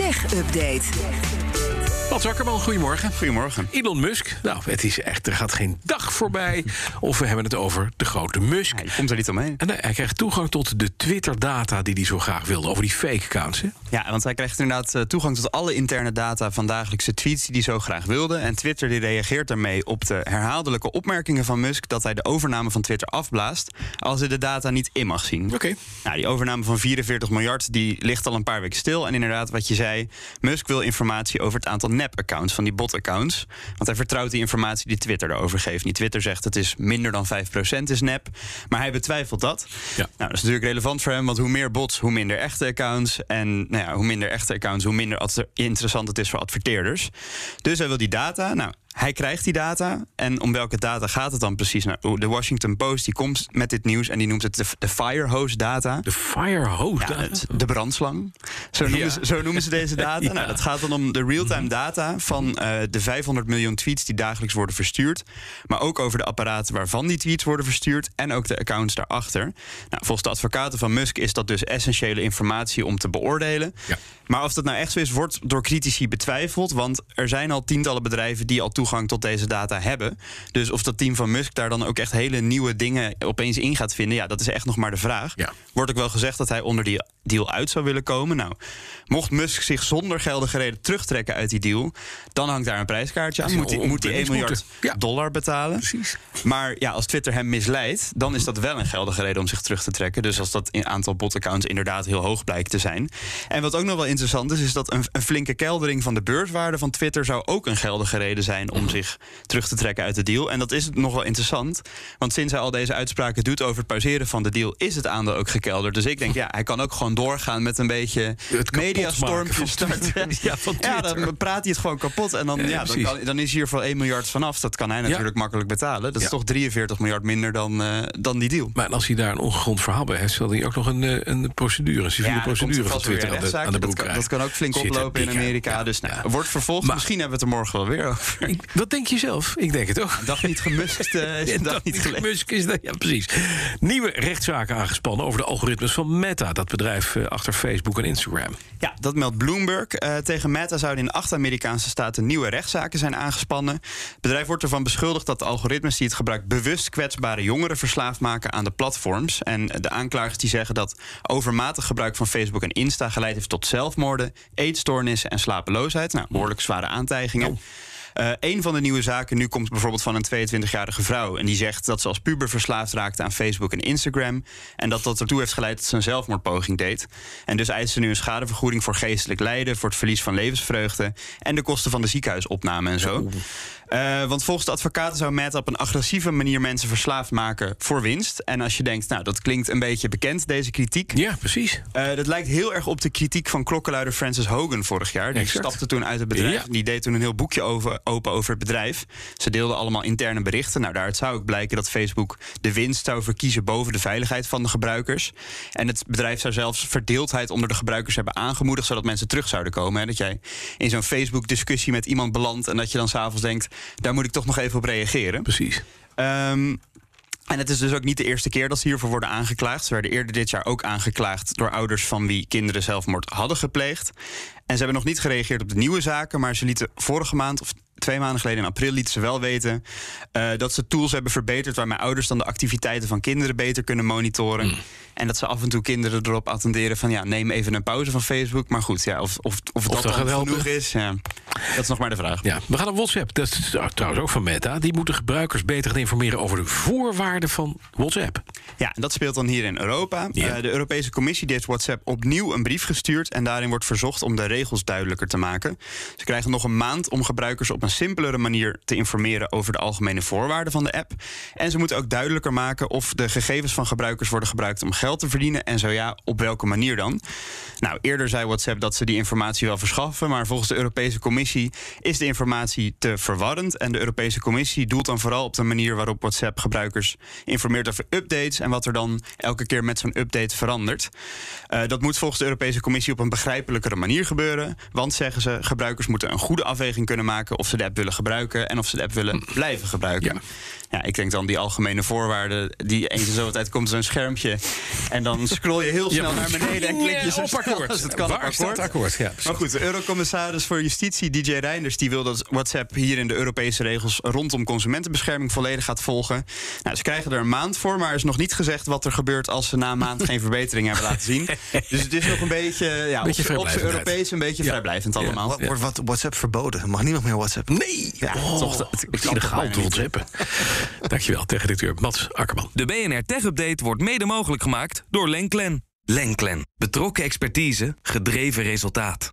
Tech Update. Wat Zakkerman, goedemorgen. Goedemorgen. Elon Musk. Nou, het is echt, er gaat geen dag voorbij. Of we hebben het over de grote Musk. Komt er niet omheen. En hij krijgt toegang tot de Twitter-data die hij zo graag wilde. Over die fake accounts. Hè? Ja, want hij krijgt inderdaad eh, toegang tot alle interne data van dagelijkse tweets die hij zo graag wilde. En Twitter die reageert daarmee op de herhaaldelijke opmerkingen van Musk dat hij de overname van Twitter afblaast als hij de data niet in mag zien. Oké. Nou, die overname van 44 miljard die ligt al een paar weken stil. En inderdaad, wat je zei, Musk wil informatie over het aantal nep-accounts, van die bot-accounts. Want hij vertrouwt die informatie die Twitter erover geeft. Die Twitter zegt het is minder dan 5% is nep, maar hij betwijfelt dat. Ja. Nou, dat is natuurlijk relevant voor hem, want hoe meer bots, hoe minder echte accounts. En nou ja, hoe minder echte accounts, hoe minder interessant het is voor adverteerders. Dus hij wil die data. Nou, hij krijgt die data. En om welke data gaat het dan precies? Nou, de Washington Post die komt met dit nieuws en die noemt het de, de firehose data. De firehose. Ja, data. het- de brandslang. Zo noemen, Ja. ze, zo noemen ze deze data. Ja. Nou, dat gaat dan om de real-time data van eh, de 500 miljoen tweets die dagelijks worden verstuurd. Maar ook over de apparaten waarvan die tweets worden verstuurd. En ook de accounts daarachter. Nou, volgens de advocaten van Musk is dat dus essentiële informatie om te beoordelen. Maar of dat nou echt zo is, wordt door critici betwijfeld. Want er zijn al tientallen bedrijven die al toegang tot deze data hebben. Dus of dat team van Musk daar dan ook echt hele nieuwe dingen opeens in gaat vinden, ja, dat is echt nog maar de vraag. Ja. Wordt ook wel gezegd dat hij onder die deal uit zou willen komen. Nou, mocht Musk zich zonder geldige reden terugtrekken uit die deal, dan hangt daar een prijskaartje aan. Moet hij, moet hij 1 miljard. Ja. dollar betalen. Precies. Maar ja, als Twitter hem misleidt, dan is dat wel een geldige reden om zich terug te trekken. Dus als dat in aantal botaccounts inderdaad heel hoog blijkt te zijn. En wat ook nog wel interessant is, is dat een, een flinke keldering van de beurswaarde van Twitter zou ook een geldige reden zijn om zich terug te trekken uit de deal. En dat is nog wel interessant, want sinds hij al deze uitspraken doet over het pauzeren van de deal, is het aandeel ook gekelderd. Dus ik denk, ja, hij kan ook gewoon doorgaan met een beetje van starten. Ja, van Ja, dan praat hij het gewoon kapot. En dan, Ja, ja, dan, kan, dan is hier voor 1 miljard vanaf. Dat kan hij natuurlijk makkelijk betalen. Dat is toch 43 miljard minder dan, eh, dan die deal. Maar als hij daar een ongegrond verhaal bij heeft, zal hij ook nog een, eh, een procedure, een civiele procedure van Twitter aan de, aan de dat, broek kan, krijgen. dat kan ook flink Zit oplopen in? Amerika. Ja, dus nou, ja. wordt vervolgd. Maar- Misschien hebben we het er morgen wel weer over. Ik- wat denk je zelf? Ik denk het ook. Dag niet is Ja, een dag dat niet is dat, ja, precies. Nieuwe rechtszaken aangespannen over de algoritmes van Meta, dat bedrijf eh, achter Facebook en Instagram. Ja, dat meldt Bloomberg. Eh, tegen Meta zouden in acht Amerikaanse staten nieuwe rechtszaken zijn aangespannen. Het bedrijf wordt ervan beschuldigd dat de algoritmes die het gebruikt bewust kwetsbare jongeren verslaafd maken aan de platforms. En de aanklagers die zeggen dat overmatig gebruik van Facebook en Insta geleid heeft tot zelfmoorden, eetstoornissen en slapeloosheid. Nou, behoorlijk zware aantijgingen. Eh, een van de nieuwe zaken nu komt bijvoorbeeld van een 22-jarige vrouw. En die zegt dat ze als puber verslaafd raakte aan Facebook en Instagram. En dat dat ertoe heeft geleid dat ze een zelfmoordpoging deed. En dus eist ze nu een schadevergoeding voor geestelijk lijden, voor het verlies van levensvreugde. En de kosten van de ziekenhuisopname en zo. Eh, want volgens de advocaten zou Meta op een agressieve manier mensen verslaafd maken voor winst. En als je denkt, nou dat klinkt een beetje bekend, deze kritiek. Ja, precies. Eh, dat lijkt heel erg op de kritiek van klokkenluider Francis Hogan vorig jaar. Die Exact. stapte toen uit het bedrijf. Ja. Die deed toen een heel boekje over, open over het bedrijf. Ze deelden allemaal interne berichten. Nou, daaruit zou ook blijken dat Facebook de winst zou verkiezen boven de veiligheid van de gebruikers. En het bedrijf zou zelfs verdeeldheid onder de gebruikers hebben aangemoedigd, zodat mensen terug zouden komen. Hè. Dat jij in zo'n Facebook-discussie met iemand belandt en dat je dan s'avonds denkt: daar moet ik toch nog even op reageren. Precies. Ehm, en het is dus ook niet de eerste keer dat ze hiervoor worden aangeklaagd. Ze werden eerder dit jaar ook aangeklaagd door ouders van wie kinderen zelfmoord hadden gepleegd. En ze hebben nog niet gereageerd op de nieuwe zaken, maar ze lieten vorige maand of twee maanden geleden in april lieten ze wel weten eh, dat ze tools hebben verbeterd waarmee ouders dan de activiteiten van kinderen beter kunnen monitoren. En dat ze af en toe kinderen erop attenderen van ja, neem even een pauze van Facebook. Maar goed, ja, of, of, of, dat, genoeg is, ja, dat is nog maar de vraag. Ja, we gaan naar WhatsApp. Dat is trouwens ook van Meta. Die moeten gebruikers beter gaan informeren over de voorwaarden van WhatsApp. Ja, en dat speelt dan hier in Europa. Ja. Eh, de Europese Commissie heeft WhatsApp opnieuw een brief gestuurd. En daarin wordt verzocht om de regels duidelijker te maken. Ze krijgen nog een maand om gebruikers op een simpelere manier te informeren over de algemene voorwaarden van de app. En ze moeten ook duidelijker maken of de gegevens van gebruikers worden gebruikt om geld te verdienen. En zo ja, op welke manier dan. Nou, eerder zei WhatsApp dat ze die informatie wel verschaffen. Maar volgens de Europese Commissie Commissie is de informatie te verwarrend. En de Europese Commissie doelt dan vooral op de manier waarop WhatsApp gebruikers informeert over updates en wat er dan elke keer met zo'n update verandert. Uh, dat moet volgens de Europese Commissie op een begrijpelijkere manier gebeuren. Want zeggen ze, gebruikers moeten een goede afweging kunnen maken of ze de app willen gebruiken en of ze de app willen blijven gebruiken. Ja. Ja, ik denk dan die algemene voorwaarden, die eens in zoveel tijd komt zo'n schermpje. En dan scroll je heel snel naar beneden en klik je zo op akkoord. het kan Waar op akkoord. staat akkoord? Ja, Maar goed, de Eurocommissaris voor Justitie, DJ Reinders, die wil dat WhatsApp hier in de Europese regels rondom consumentenbescherming volledig gaat volgen. Nou, ze krijgen er een maand voor, maar er is nog niet gezegd wat er gebeurt als ze na een maand geen verbetering hebben laten zien. Dus het is nog een beetje, ja, Beetje op, zijn. Europees een beetje Ja. vrijblijvend allemaal. Wordt wat WhatsApp verboden? Mag niemand meer WhatsApp? Nee! Ja, oh, toch, ik bijna te niet. whatsappen. Dankjewel, techredacteur Mats Akkerman. De BNR Tech Update wordt mede mogelijk gemaakt door Lenklen. Lenklen. Betrokken expertise, gedreven resultaat.